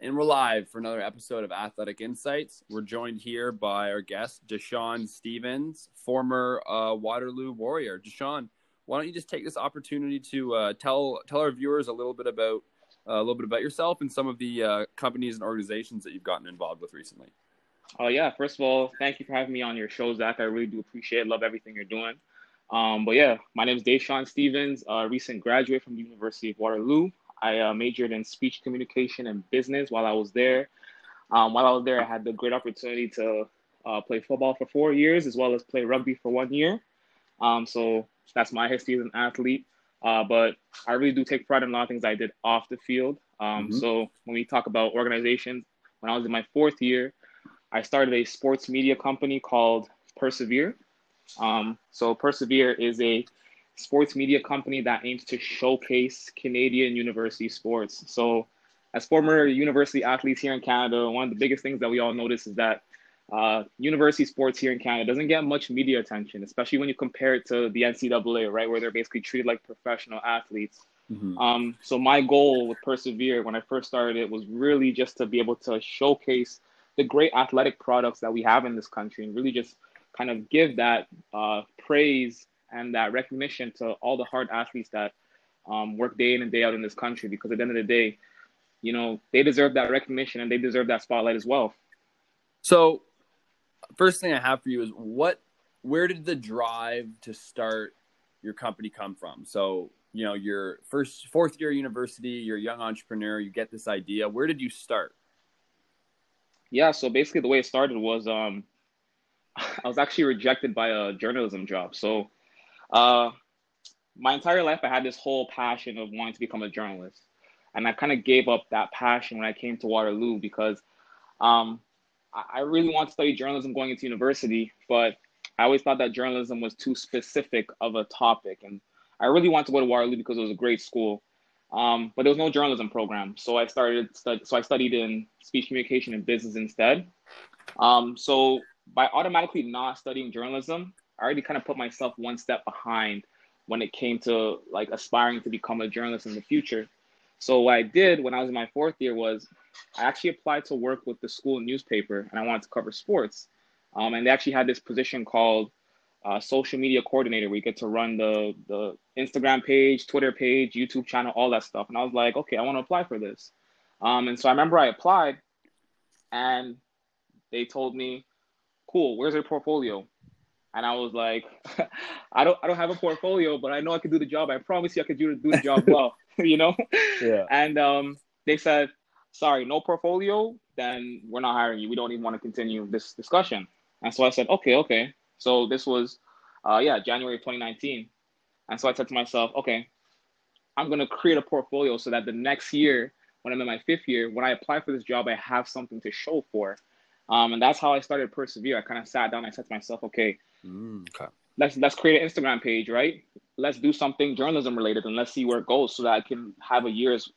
And we're live for another episode of Athletic Insights. We're joined here by our guest, Deshaun Stevens, former uh, Waterloo Warrior. Deshaun, why don't you just take this opportunity to uh, tell tell our viewers a little bit about uh, a little bit about yourself and some of the uh, companies and organizations that you've gotten involved with recently. Oh yeah, first of all, thank you for having me on your show, Zach. I really do appreciate it. Love everything you're doing. Um, but yeah, my name is Deshaun Stevens, a recent graduate from the University of Waterloo. I uh, majored in speech communication and business while I was there. Um, while I was there, I had the great opportunity to uh, play football for four years as well as play rugby for one year. Um, so that's my history as an athlete. Uh, but I really do take pride in a lot of things I did off the field. Um, mm-hmm. So when we talk about organizations, when I was in my fourth year, I started a sports media company called Persevere. Um, so Persevere is a sports media company that aims to showcase Canadian university sports. So, as former university athletes here in Canada, one of the biggest things that we all notice is that uh, university sports here in Canada doesn't get much media attention, especially when you compare it to the NCAA, right, where they're basically treated like professional athletes. Mm-hmm. Um, so my goal with Persevere when I first started it was really just to be able to showcase the great athletic products that we have in this country and really just kind of give that uh, praise and that recognition to all the hard athletes that um, work day in and day out in this country because at the end of the day, you know, they deserve that recognition and they deserve that spotlight as well. So, first thing I have for you is what, where did the drive to start your company come from? So, you know, your first, fourth year university, you're a young entrepreneur, you get this idea. Where did you start? Yeah, so basically the way it started was um, I was actually rejected by a journalism job. So uh, my entire life, I had this whole passion of wanting to become a journalist. And I kind of gave up that passion when I came to Waterloo because um, I really wanted to study journalism going into university, but I always thought that journalism was too specific of a topic. And I really wanted to go to Waterloo because it was a great school. Um, but there was no journalism program. So I started, stud- so I studied in speech communication and business instead. Um, so by automatically not studying journalism, I already kind of put myself one step behind when it came to like aspiring to become a journalist in the future. So what I did when I was in my fourth year was I actually applied to work with the school newspaper and I wanted to cover sports. Um, and they actually had this position called uh, social media coordinator where you get to run the, the Instagram page, Twitter page, YouTube channel, all that stuff. And I was like, okay, I want to apply for this. Um, and so I remember I applied and they told me, cool, where's your portfolio? And I was like, I don't I don't have a portfolio, but I know I can do the job. I promise you I could do, do the job well, you know? Yeah. And um, they said, sorry, no portfolio, then we're not hiring you. We don't even want to continue this discussion. And so I said, okay, okay. So this was, uh, yeah, January of 2019. And so I said to myself, okay, I'm going to create a portfolio so that the next year, when I'm in my fifth year, when I apply for this job, I have something to show for. Um, and that's how I started Persevere. I kind of sat down. I said to myself, okay, mm, okay, let's let's create an Instagram page, right? Let's do something journalism related, and let's see where it goes, so that I can have a year's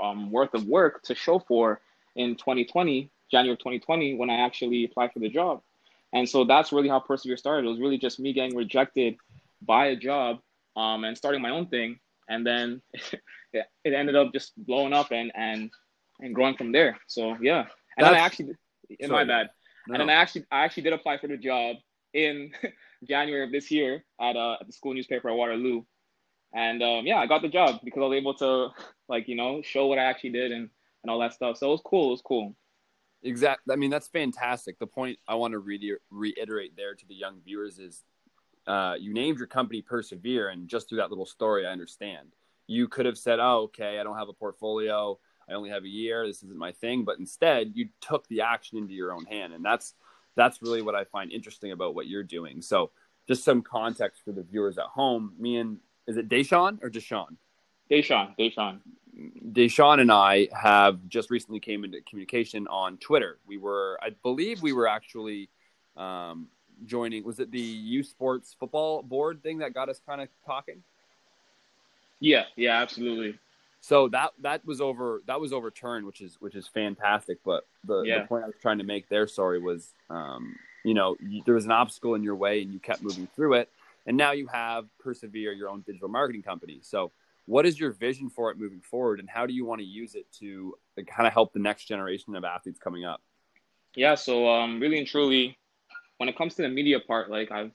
um, worth of work to show for in 2020, January of 2020, when I actually applied for the job. And so that's really how Persevere started. It was really just me getting rejected by a job um, and starting my own thing, and then it, it ended up just blowing up and and and growing from there. So yeah, and that's, then I actually in Sorry. my bad. No. And then I actually I actually did apply for the job in January of this year at uh at the school newspaper at Waterloo. And um, yeah, I got the job because I was able to like, you know, show what I actually did and, and all that stuff. So it was cool. It was cool. Exactly. I mean, that's fantastic. The point I want to re- reiterate there to the young viewers is uh, you named your company Persevere, and just through that little story, I understand. You could have said, "Oh, okay, I don't have a portfolio. I only have a year. This isn't my thing. But instead, you took the action into your own hand, and that's that's really what I find interesting about what you're doing. So, just some context for the viewers at home. Me and is it Deshawn or Deshawn? Deshawn, Deshawn. Deshaun and I have just recently came into communication on Twitter. We were, I believe, we were actually um, joining. Was it the U Sports Football Board thing that got us kind of talking? Yeah, yeah, absolutely. So that that was over that was overturned, which is which is fantastic. But the, yeah. the point I was trying to make there, sorry, was um, you know you, there was an obstacle in your way and you kept moving through it, and now you have Persevere, your own digital marketing company. So what is your vision for it moving forward, and how do you want to use it to kind of help the next generation of athletes coming up? Yeah, so um, really and truly, when it comes to the media part, like I've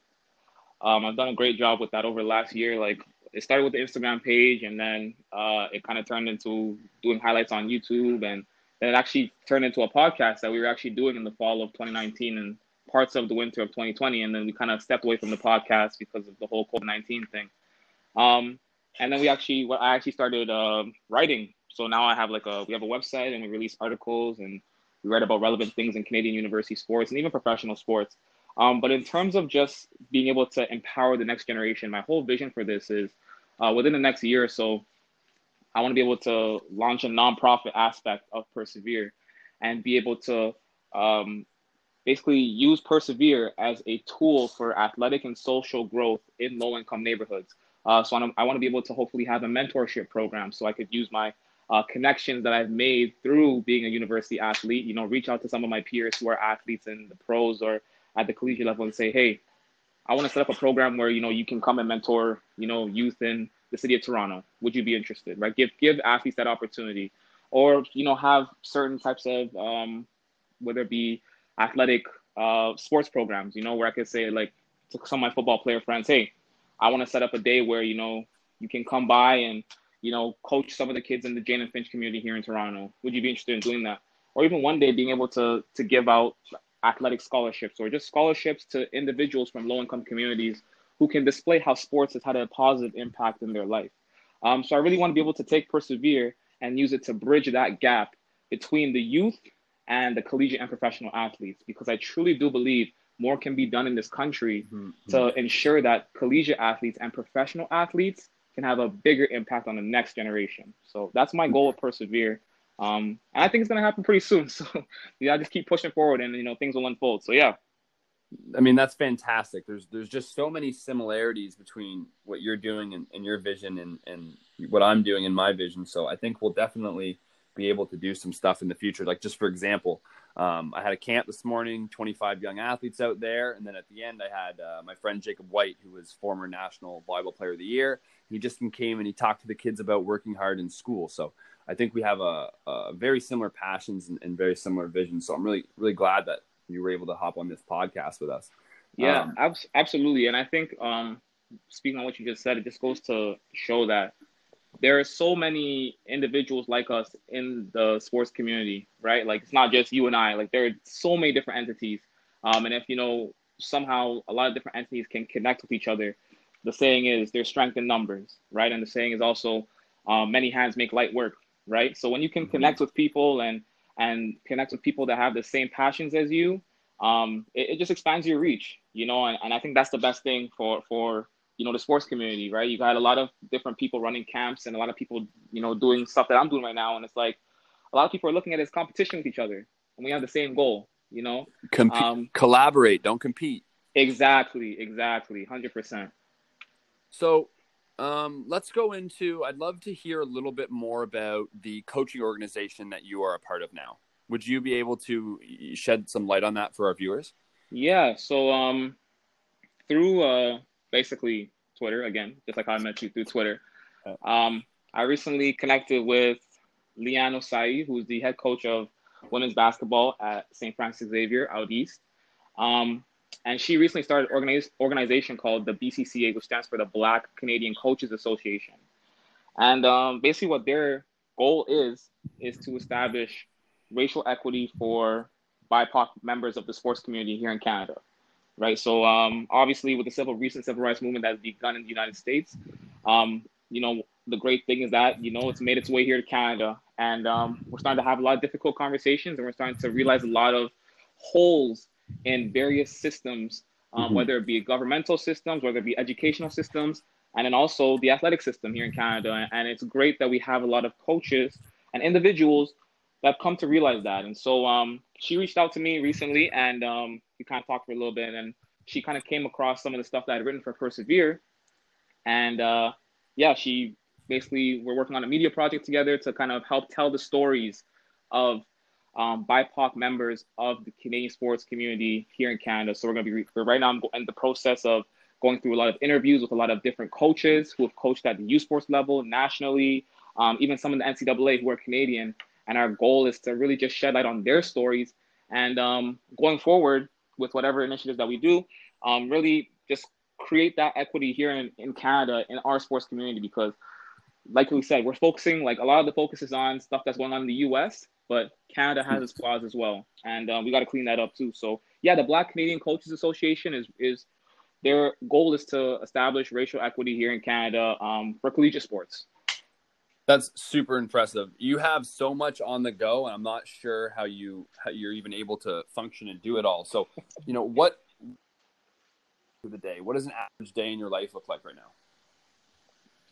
um, I've done a great job with that over the last year. Like it started with the Instagram page, and then uh, it kind of turned into doing highlights on YouTube, and then it actually turned into a podcast that we were actually doing in the fall of 2019 and parts of the winter of 2020, and then we kind of stepped away from the podcast because of the whole COVID-19 thing. Um, and then we actually, well, I actually started uh, writing. So now I have like a, we have a website, and we release articles, and we write about relevant things in Canadian university sports and even professional sports. Um, but in terms of just being able to empower the next generation, my whole vision for this is uh, within the next year or so, I want to be able to launch a nonprofit aspect of Persevere and be able to um, basically use Persevere as a tool for athletic and social growth in low income neighborhoods. Uh, so I want to be able to hopefully have a mentorship program so I could use my uh, connections that I've made through being a university athlete, you know, reach out to some of my peers who are athletes in the pros or at the collegiate level and say, hey, I want to set up a program where you know you can come and mentor you know youth in the city of Toronto. Would you be interested? Right? Give give athletes that opportunity, or you know have certain types of um, whether it be athletic uh, sports programs. You know where I could say like to some of my football player friends, hey, I want to set up a day where you know you can come by and you know coach some of the kids in the Jane and Finch community here in Toronto. Would you be interested in doing that? Or even one day being able to to give out athletic scholarships or just scholarships to individuals from low income communities who can display how sports has had a positive impact in their life. Um, so I really want to be able to take Persevere and use it to bridge that gap between the youth and the collegiate and professional athletes because I truly do believe more can be done in this country mm-hmm. to ensure that collegiate athletes and professional athletes can have a bigger impact on the next generation. So that's my goal with Persevere. Um, and I think it's gonna happen pretty soon. So yeah, I just keep pushing forward, and you know things will unfold. So yeah. I mean that's fantastic. There's there's just so many similarities between what you're doing and, and your vision and, and what I'm doing in my vision. So I think we'll definitely be able to do some stuff in the future. Like just for example, um, I had a camp this morning, 25 young athletes out there, and then at the end I had uh, my friend Jacob White, who was former national volleyball player of the year. He just came and he talked to the kids about working hard in school. So I think we have a, a very similar passions and, and, very similar visions. So I'm really really glad that you were able to hop on this podcast with us. Yeah, um, ab- absolutely. And I think um, speaking on what you just said, it just goes to show that there are so many individuals like us in the sports community, right? Like it's not just you and I. Like there are so many different entities, um, and if you know somehow a lot of different entities can connect with each other, the saying is there's strength in numbers, right? And the saying is also um, many hands make light work, right? So when you can mm-hmm. connect with people and and connect with people that have the same passions as you, um, it, it, just expands your reach, you know. And, and I think that's the best thing for for you know the sports community, right? You got a lot of different people running camps and a lot of people, you know, doing stuff that I'm doing right now, and it's like a lot of people are looking at it as competition with each other, and we have the same goal, you know. Compete, um, collaborate, don't compete. Exactly, exactly, hundred percent. So um, let's go into. I'd love to hear a little bit more about the coaching organization that you are a part of now. Would you be able to shed some light on that for our viewers? Yeah. So um, through uh, basically Twitter again, just like how I met you through Twitter. Um, I recently connected with Lee Anna Osei, who's the head coach of women's basketball at St. Francis Xavier out east. Um, and she recently started an organiz- organization called the BCCA, which stands for the Black Canadian Coaches Association. And um, basically, what their goal is is to establish racial equity for BIPOC members of the sports community here in Canada, right? So, um, obviously, with the civil recent civil rights movement that has begun in the United States, um, you know, the great thing is that you know it's made its way here to Canada, and um, we're starting to have a lot of difficult conversations, and we're starting to realize a lot of holes in various systems, um, mm-hmm. whether it be governmental systems, whether it be educational systems, and then also the athletic system here in Canada. And it's great that we have a lot of coaches and individuals that have come to realize that. And so um, she reached out to me recently, and um, we kind of talked for a little bit, and she kind of came across some of the stuff that I'd written for Persevere, and uh, yeah, she basically we're working on a media project together to kind of help tell the stories of um, BIPOC members of the Canadian sports community here in Canada. So we're going to be right now. I'm in the process of going through a lot of interviews with a lot of different coaches who have coached at the U Sports level, nationally, um, even some in the NCAA who are Canadian. And our goal is to really just shed light on their stories. And um, going forward with whatever initiatives that we do, um, really just create that equity here in, in Canada in our sports community because like we said, we're focusing like a lot of the focus is on stuff that's going on in the U.S., but Canada has its flaws as well, and um, we got to clean that up too. So yeah, the Black Canadian Coaches Association is is their goal is to establish racial equity here in Canada um, for collegiate sports. That's super impressive. You have so much on the go, and I'm not sure how you how you're even able to function and do it all. So, you know, what to the day? What does an average day in your life look like right now?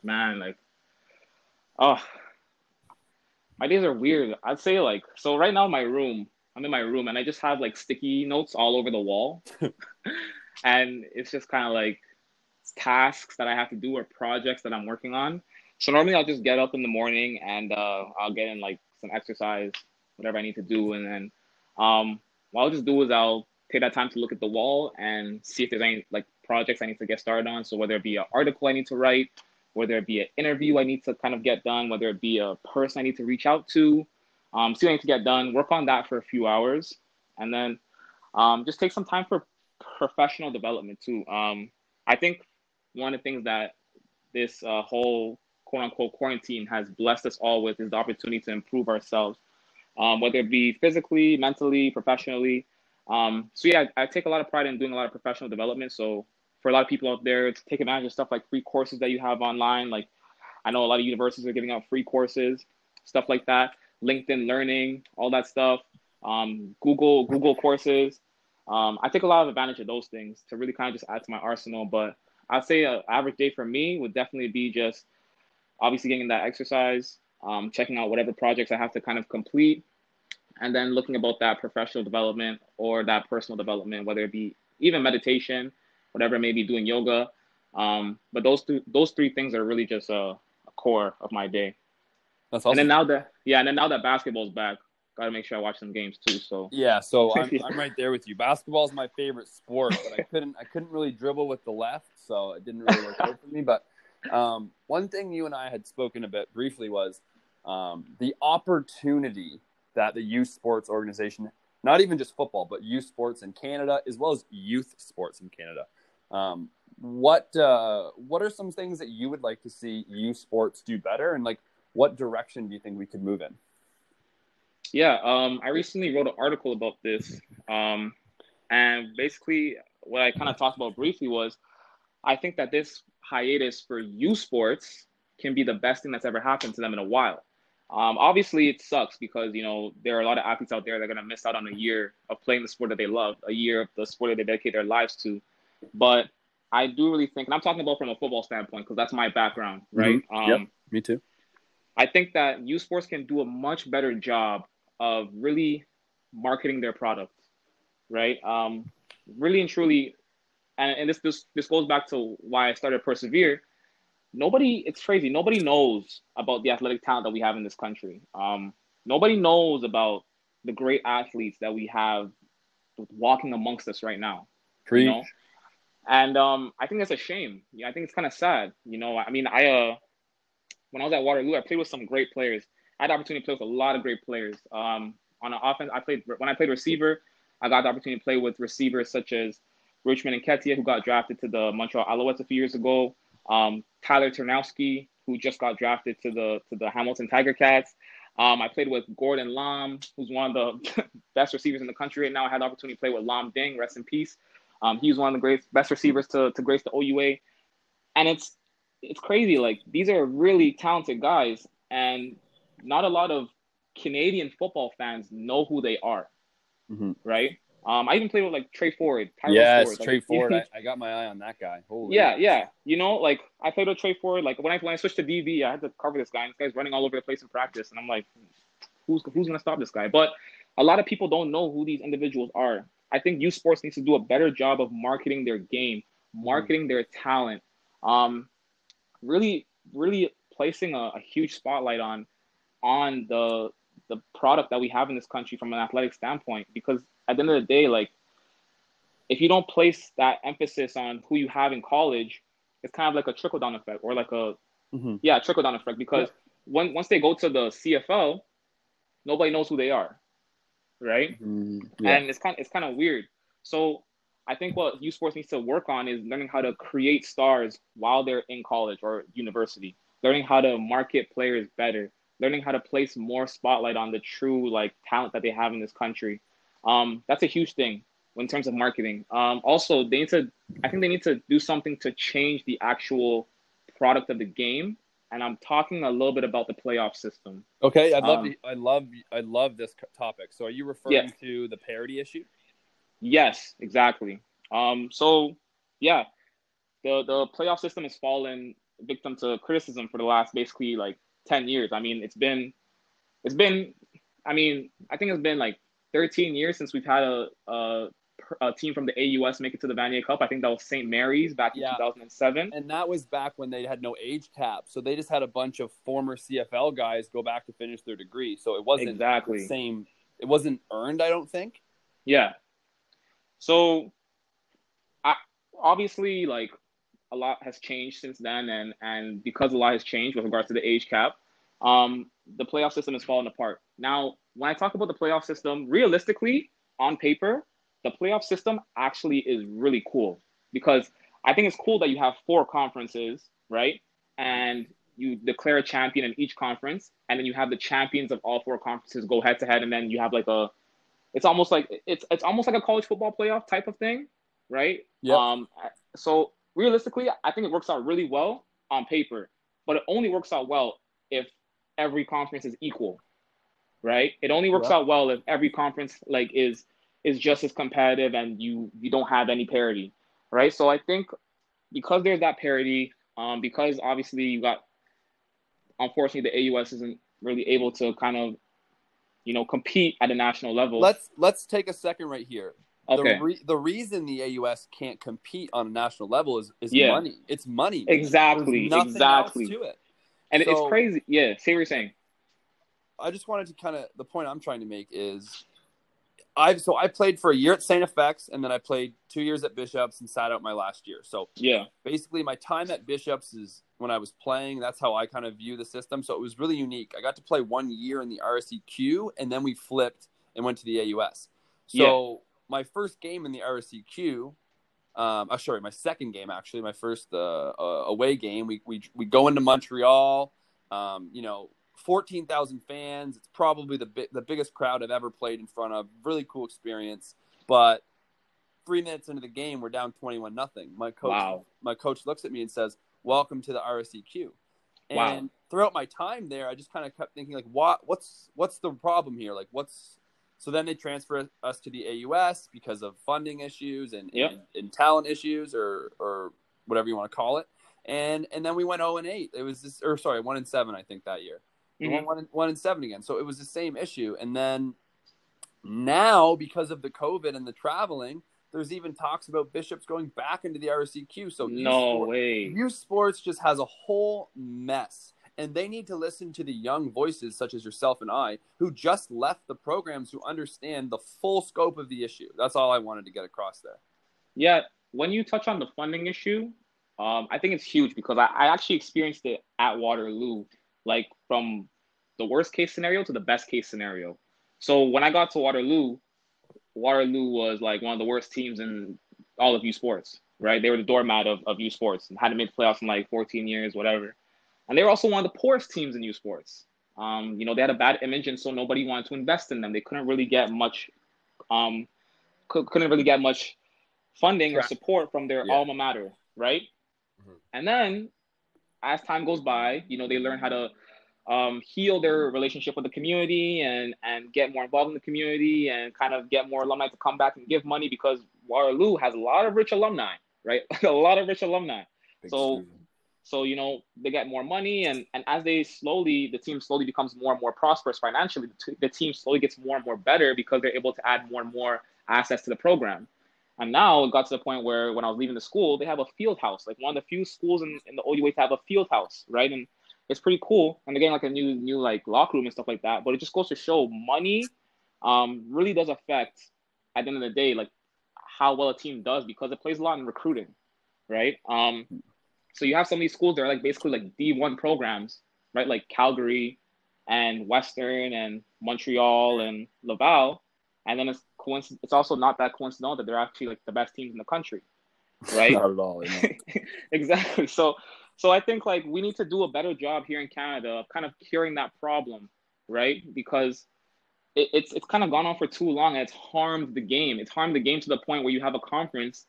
Man, like, oh, my days are weird. I'd say like so. Right now, in my room, I'm in my room, and I just have like sticky notes all over the wall, and it's just kind of like tasks that I have to do or projects that I'm working on so normally I'll just get up in the morning and uh, I'll get in like some exercise, whatever I need to do, and then um, what I'll just do is I'll take that time to look at the wall and see if there's any like projects I need to get started on. So whether it be an article I need to write, whether it be an interview I need to kind of get done, whether it be a person I need to reach out to, um, see what I need to get done, work on that for a few hours, and then um, just take some time for professional development too. Um, I think one of the things that this uh, whole quote unquote quarantine has blessed us all with is the opportunity to improve ourselves, um, whether it be physically, mentally, professionally. Um, so yeah, I, I, take a lot of pride in doing a lot of professional development. So for a lot of people out there, to take advantage of stuff like free courses that you have online, like I know a lot of universities are giving out free courses, stuff like that. LinkedIn Learning, all that stuff. Um, Google Google courses. Um, I take a lot of advantage of those things to really kind of just add to my arsenal. But I'd say an average day for me would definitely be just obviously getting that exercise, um, checking out whatever projects I have to kind of complete, and then looking about that professional development or that personal development, whether it be even meditation, whatever it may be, doing yoga. Um, but those two, those three things are really just a, a core of my day. That's awesome. And then now that yeah, and then now that basketball's back, gotta make sure I watch some games too. So yeah, so I'm, I'm right there with you. Basketball is my favorite sport, but I couldn't I couldn't really dribble with the left, so it didn't really work out for me. But um, one thing you and I had spoken a bit briefly was um, the opportunity that the U Sports organization, not even just football, but youth sports in Canada, as well as youth sports in Canada. Um, what uh, what are some things that you would like to see U sports do better, and like what direction do you think we could move in? Yeah, um, I recently wrote an article about this, um, and basically what I kind of talked about briefly was I think that this hiatus for U sports can be the best thing that's ever happened to them in a while. Um, obviously, it sucks because you know there are a lot of athletes out there that are going to miss out on a year of playing the sport that they love, a year of the sport that they dedicate their lives to. But I do really think, and I'm talking about from a football standpoint because that's my background, mm-hmm. right? Mm-hmm. Um, yep, me too. I think that U sports can do a much better job of really marketing their product, right? Um, really and truly and, and this, this this goes back to why I started Persevere. Nobody, it's crazy. Nobody knows about the athletic talent that we have in this country. Um, nobody knows about the great athletes that we have walking amongst us right now. You know? And um, I think that's a shame. I think it's kind of sad. You know, I mean, I uh, when I was at Waterloo, I played with some great players. I had the opportunity to play with a lot of great players. Um, on the offense, I played when I played receiver. I got the opportunity to play with receivers such as Richmond Nketiah, who got drafted to the Montreal Alouettes a few years ago. Um, Tyler Ternowski, who just got drafted to the to the Hamilton Tiger Cats. Um, I played with Gordon Lam, who's one of the best receivers in the country right now. I had the opportunity to play with Lam Ding, rest in peace. Um, he was one of the great best receivers to, to grace the OUA. And it's it's crazy. Like these are really talented guys, and not a lot of Canadian football fans know who they are. Mm-hmm. Right? Um, I even played with like Trey Ford. Tyrell yes, Ford. Like, Ford. I, I, got my eye on that guy. Holy yeah, yeah. You know, like I played with Trey Ford. Like when I when I switched to DB, I had to cover this guy. And this guy's running all over the place in practice, and I'm like, who's who's gonna stop this guy? But a lot of people don't know who these individuals are. I think U sports needs to do a better job of marketing their game, marketing their talent. Um, really, really placing a, a huge spotlight on on the the product that we have in this country from an athletic standpoint because at the end of the day, like if you don't place that emphasis on who you have in college, it's kind of like a trickle down effect or like a mm-hmm. yeah trickle down effect because yeah. when once they go to the CFL, nobody knows who they are, right? Mm, yeah. And it's kind of, it's kind of weird. So I think what U Sports needs to work on is learning how to create stars while they're in college or university, learning how to market players better, learning how to place more spotlight on the true like talent that they have in this country. Um, that's a huge thing in terms of marketing. Um, also, they need to. I think they need to do something to change the actual product of the game. And I'm talking a little bit about the playoff system. Okay, I love um, I love I love this topic. So, are you referring yeah. to the parity issue? Yes, exactly. Um, so yeah, the the playoff system has fallen victim to criticism for the last basically like 10 years. I mean, it's been, it's been, I mean, I think it's been like 13 years since we've had a, a, a team from the AUS make it to the Vanier Cup. I think that was St. Mary's back in yeah. 2007. And that was back when they had no age cap. So they just had a bunch of former CFL guys go back to finish their degree. So it wasn't exactly the same. It wasn't earned, I don't think. Yeah. So I, obviously, like a lot has changed since then, and and because a lot has changed with regards to the age cap, um, the playoff system has fallen apart. Now, when I talk about the playoff system, realistically, on paper, the playoff system actually is really cool because I think it's cool that you have four conferences, right? And you declare a champion in each conference, and then you have the champions of all four conferences go head to head, and then you have like a, it's almost like it's it's almost like a college football playoff type of thing, right? Yeah. Um. So realistically, I think it works out really well on paper, but it only works out well if every conference is equal, right? It only works out well if every conference like is is just as competitive and you you don't have any parity, right? So I think because there's that parity, um, because obviously you got unfortunately the AUS isn't really able to kind of you know compete at a national level. Let's let's take a second right here. Okay. The, re- the reason the AUS can't compete on a national level is, is yeah. money. It's money. Exactly. exactly. to it. And so, it's crazy. Yeah. Say what you're saying. I just wanted to kind of the point I'm trying to make is I've so I played for a year at St. FX and then I played two years at Bishops and sat out my last year. So yeah, basically my time at Bishops is when I was playing. That's how I kind of view the system. So it was really unique. I got to play one year in the RSEQ and then we flipped and went to the AUS. So my first game in the RSEQ, um, oh, sorry, my second game actually, my first uh, uh, away game. We, we we go into Montreal. Um, you know, fourteen thousand fans. It's probably the bi- the biggest crowd I've ever played in front of. Really cool experience. But three minutes into the game, we're down twenty one nothing. My coach, wow. my coach looks at me and says, "Welcome to the RSEQ." And wow. throughout my time there, I just kind of kept thinking, like, what what's what's the problem here? Like, what's so then they transfer us to the AUS because of funding issues and, yep. and, and, talent issues or, or whatever you want to call it. And and then we went 0 and 8. It was this or sorry, 1 and 7 I think that year. Mm-hmm. 1 and, 1 and 7 again. So it was the same issue. And then now because of the COVID and the traveling, there's even talks about bishops going back into the RSEQ. So no way. U Sports just has a whole mess and they need to listen to the young voices such as yourself and I who just left the programs who understand the full scope of the issue. That's all I wanted to get across there. Yeah, when you touch on the funding issue, um, I think it's huge because I, I actually experienced it at Waterloo, like from the worst case scenario to the best case scenario. So when I got to Waterloo, Waterloo was like one of the worst teams in all of U Sports, right? They were the doormat of, of U Sports and hadn't made playoffs in like 14 years, whatever. And they were also one of the poorest teams in U Sports. Um, you know, they had a bad image, and so nobody wanted to invest in them. They couldn't really get much, um, couldn't really get much funding or support from their yeah. alma mater, right? Mm-hmm. And then, as time goes by, you know, they learn how to um, heal their relationship with the community and and get more involved in the community and kind of get more alumni to come back and give money because Waterloo has a lot of rich alumni, right? a lot of rich alumni. Big so so, you know, they get more money and, and as they slowly, the team slowly becomes more and more prosperous financially, the, t- the team slowly gets more and more better because they're able to add more and more assets to the program. And now it got to the point where when I was leaving the school, they have a field house, like one of the few schools in, in the OUA to have a field house, right? And it's pretty cool. And again, like a new new like locker room and stuff like that. But it just goes to show money um, really does affect at the end of the day, like how well a team does because it plays a lot in recruiting, right? Um, so you have some of these schools that are like basically like D1 programs, right? Like Calgary and Western and Montreal and Laval. And then it's coincident. It's also not that coincidental that they're actually like the best teams in the country, right? not at all. exactly. So, so I think like we need to do a better job here in Canada of kind of curing that problem, right? Because it, it's it's kind of gone on for too long and it's harmed the game. It's harmed the game to the point where you have a conference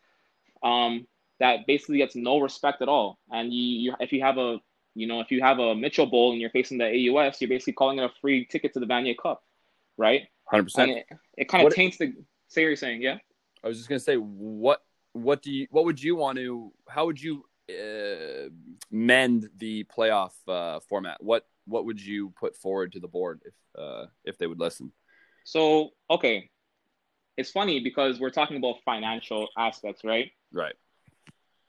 um, that basically gets no respect at all. And you, you if you have a you know if you have a Mitchell Bowl and you're facing the AUS, you're basically calling it a free ticket to the Vanier Cup, right? Hundred percent. It, it kind of taints the. Say you're saying, yeah. I was just gonna say, what what do you what would you want to? How would you uh, mend the playoff uh, format? What what would you put forward to the board if uh, if they would listen? So okay, it's funny because we're talking about financial aspects, right? Right.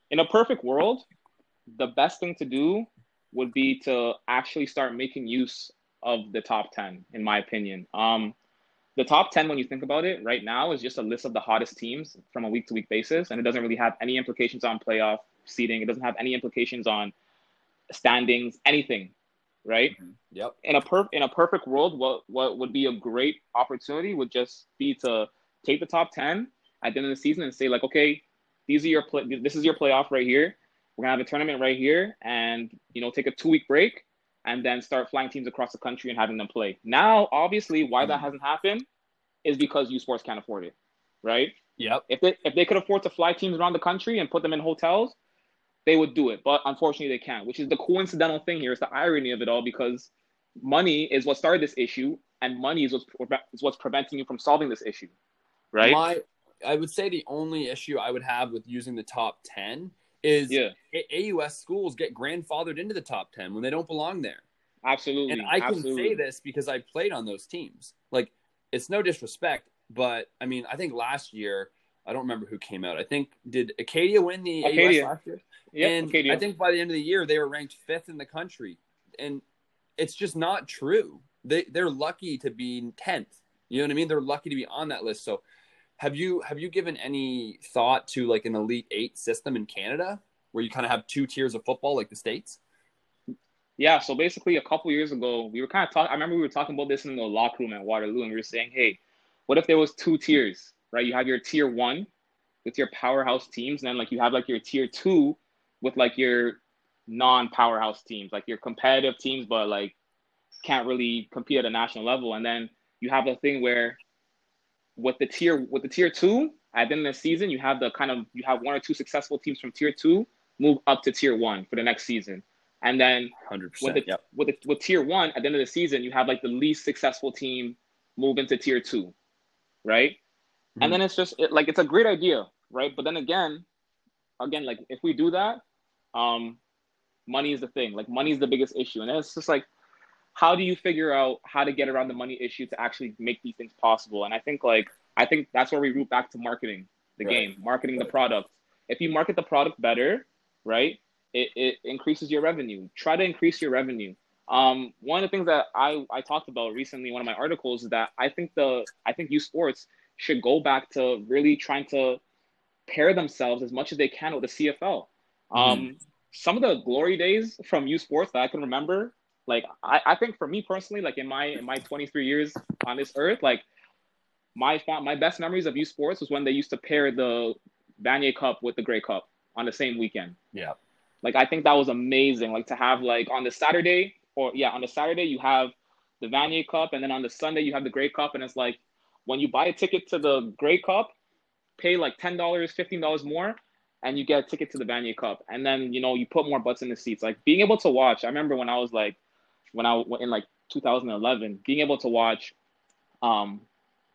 In a perfect world, the best thing to do would be to actually start making use of the top 10 in my opinion um, the top 10 when you think about it right now is just a list of the hottest teams from a week to week basis and it doesn't really have any implications on playoff seeding. It doesn't have any implications on standings anything right? Mm-hmm. yep. In a per in a perfect world what what would be a great opportunity would just be to take the top 10 at the end of the season and say like okay these are your play this is your playoff right here. We're gonna have a tournament right here and you know take a two week break and then start flying teams across the country and having them play. Now, obviously, why that hmm. hasn't happened is because U Sports can't afford it, right? Yep. If they if they could afford to fly teams around the country and put them in hotels, they would do it. But unfortunately, they can't. Which is the coincidental thing here. Is the irony of it all because money is what started this issue, and money is what's is what's preventing you from solving this issue, right? My, I would say the only issue I would have with using the top ten is yeah. AUS schools get grandfathered into the top 10 when they don't belong there. Absolutely. And I can Absolutely. say this because I played on those teams. Like, it's no disrespect, but I mean, I think last year, I don't remember who came out. I think, did Acadia win the Acadia. AUS last year? Yeah, and Acadia. I think by the end of the year, they were ranked fifth in the country. And it's just not true. They, they're lucky to be 10th. You know what I mean? They're lucky to be on that list. So, have you have you given any thought to like an elite eight system in Canada where you kind of have two tiers of football like the states? Yeah, so basically a couple years ago, we were kind of talking. I remember we were talking about this in the locker room at Waterloo, and we were saying, "Hey, what if there was two tiers? Right? You have your tier one with your powerhouse teams, and then like you have like your tier two with like your non-powerhouse teams, like your competitive teams, but like can't really compete at a national level. And then you have the thing where with the tier with the tier two, at the end of the season, you have the kind of you have one or two successful teams from tier two move up to tier one for the next season. And then 100%, with, the, yep. with, the, with tier one, at the end of the season, you have like the least successful team move into tier two, right? Mm-hmm. And then it's just it, like it's a great idea, right? But then again, again, like if we do that, um, money is the thing. Like money is the biggest issue, and it's just like, how do you figure out how to get around the money issue to actually make these things possible? And I think like I think that's where we root back to marketing the right. game, marketing right. the product. If you market the product better, right, it, it increases your revenue. Try to increase your revenue. Um, one of the things that I, I talked about recently in one of my articles is that I think the I think U Sports should go back to really trying to pair themselves as much as they can with the CFL. Mm-hmm. Um, some of the glory days from U Sports that I can remember, like I, I think for me personally, like in my in my 23 years on this earth, like my my best memories of U Sports was when they used to pair the Vanier Cup with the Grey Cup on the same weekend. Yeah. Like I think that was amazing. Like to have like on the Saturday or yeah, on the Saturday you have the Vanier Cup and then on the Sunday you have the Grey Cup and it's like when you buy a ticket to the Grey Cup, pay like ten dollars, fifteen dollars more, and you get a ticket to the Vanier Cup. And then you know you put more butts in the seats. Like being able to watch. I remember when I was like when I in like 2011, being able to watch um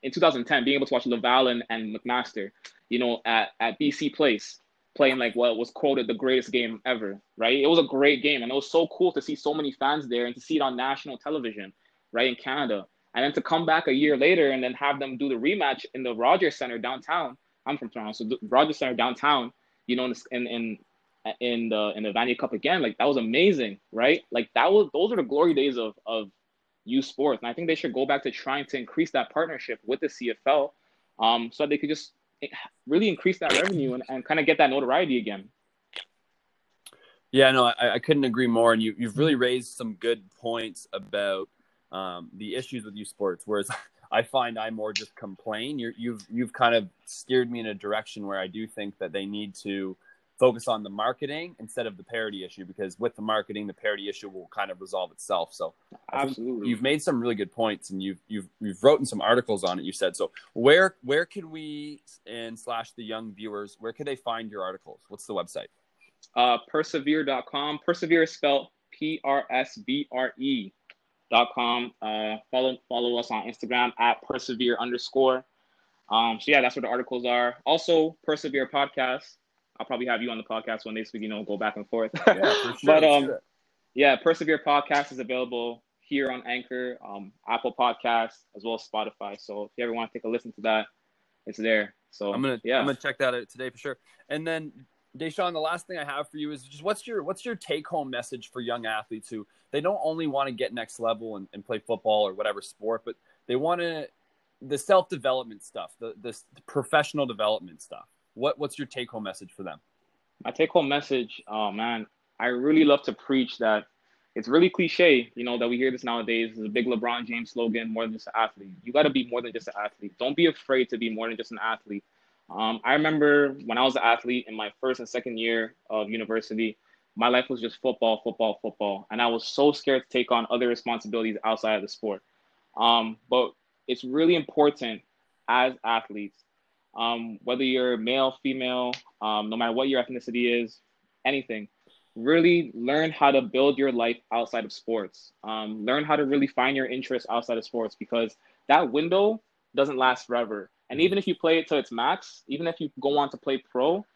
in 2010, being able to watch Laval and, and McMaster, you know, at, at BC Place, playing like what was quoted the greatest game ever, right? It was a great game, and it was so cool to see so many fans there and to see it on national television, right, in Canada. And then to come back a year later and then have them do the rematch in the Rogers Center downtown. I'm from Toronto, so the Rogers Center downtown, you know, in in in the in the Vanier Cup again, like that was amazing, right? Like that was those are the glory days of of U Sports. And I think they should go back to trying to increase that partnership with the CFL um, so they could just really increase that revenue and, and kind of get that notoriety again. Yeah, no, I, I couldn't agree more. And you, you've really raised some good points about um, the issues with U Sports. Whereas I find I more just complain. you have you've, you've kind of steered me in a direction where I do think that they need to focus on the marketing instead of the parity issue because with the marketing the parity issue will kind of resolve itself. So absolutely. you've made some really good points and you've you've you've written some articles on it you said. So where where could we and slash the young viewers where could they find your articles? What's the website? Uh persevere.com persevere is spelled p-r-s-v-r-e dot com. Uh follow follow us on instagram at persevere underscore. Um so yeah that's where the articles are. Also persevere podcast I'll probably have you on the podcast one day so we you know go back and forth. Yeah, sure, but um, sure. yeah, Persevere podcast is available here on Anchor, um, Apple Podcasts, as well as Spotify. So if you ever want to take a listen to that, it's there. So I'm gonna yeah, I'm gonna check that out today for sure. And then Deshaun, the last thing I have for you is just what's your what's your take home message for young athletes who they don't only want to get next level and, and play football or whatever sport, but they want to the self development stuff, the, the professional development stuff. What what's your take home message for them? My take home message, oh man, I really love to preach that it's really cliche, you know, that we hear this nowadays. It's a big LeBron James slogan, more than just an athlete. You got to be more than just an athlete. Don't be afraid to be more than just an athlete. Um, I remember when I was an athlete in my first and second year of university, my life was just football, football, football. And I was so scared to take on other responsibilities outside of the sport. Um, but it's really important as athletes um, whether you're male, female, um, no matter what your ethnicity is, anything. Really learn how to build your life outside of sports. Um, learn how to really find your interests outside of sports because that window doesn't last forever. And even if you play it to its max, even if you go on to play pro,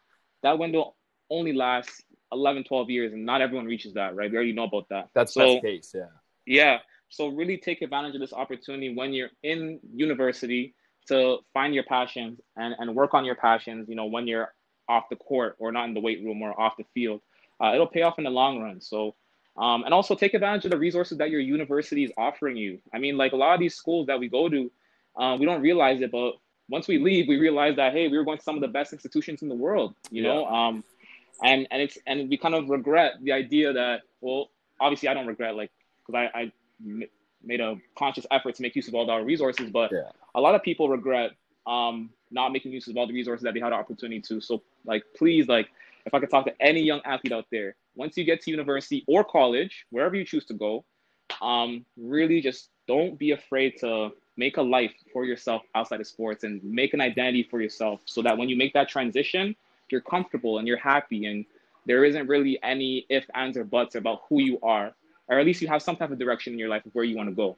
that window only lasts 11, 12 years, and not everyone reaches that, right? We already know about that. That's so, best case, yeah. Yeah. So really take advantage of this opportunity when you're in university to find your passions and, and work on your passions, you know, when you're off the court or not in the weight room or off the field. Uh, it'll pay off in the long run. So, um, and also take advantage of the resources that your university is offering you. I mean, like a lot of these schools that we go to, um, we don't realize it, but once we leave, we realize that hey, we were going to some of the best institutions in the world. You yeah. know, um, and and it's and we kind of regret the idea that well, obviously I don't regret like because I, I made a conscious effort to make use of all our resources, but yeah. a lot of people regret um, not making use of all the resources that they had the opportunity to. So, like, please, like, if I could talk to any young athlete out there, once you get to university or college, wherever you choose to go, um, really just don't be afraid to make a life for yourself outside of sports and make an identity for yourself so that when you make that transition, you're comfortable and you're happy and there isn't really any if, ands, or buts about who you are or at least you have some type of direction in your life of where you want to go.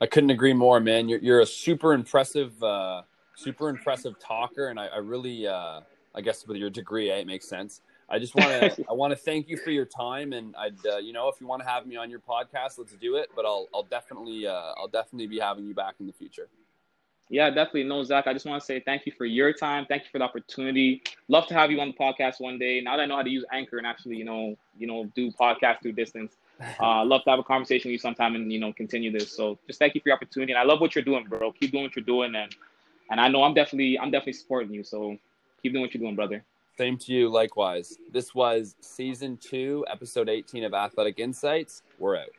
I couldn't agree more, man. You're you're a super impressive, uh, super impressive talker, and I, I really, uh, I guess with your degree, eh, it makes sense. I just want to I want to thank you for your time, and I'd uh, you know if you want to have me on your podcast, let's do it. But I'll I'll definitely uh, I'll definitely be having you back in the future. Yeah, definitely. No, Zach, I just want to say thank you for your time. Thank you for the opportunity. Love to have you on the podcast one day. Now that I know how to use Anchor and actually, you know, you know, do podcast through distance, uh, love to have a conversation with you sometime and you know continue this. So just thank you for your opportunity. And I love what you're doing, bro. Keep doing what you're doing, and and I know I'm definitely I'm definitely supporting you. So keep doing what you're doing, brother. Same to you, likewise. This was season two, episode 18 of Athletic Insights. We're out.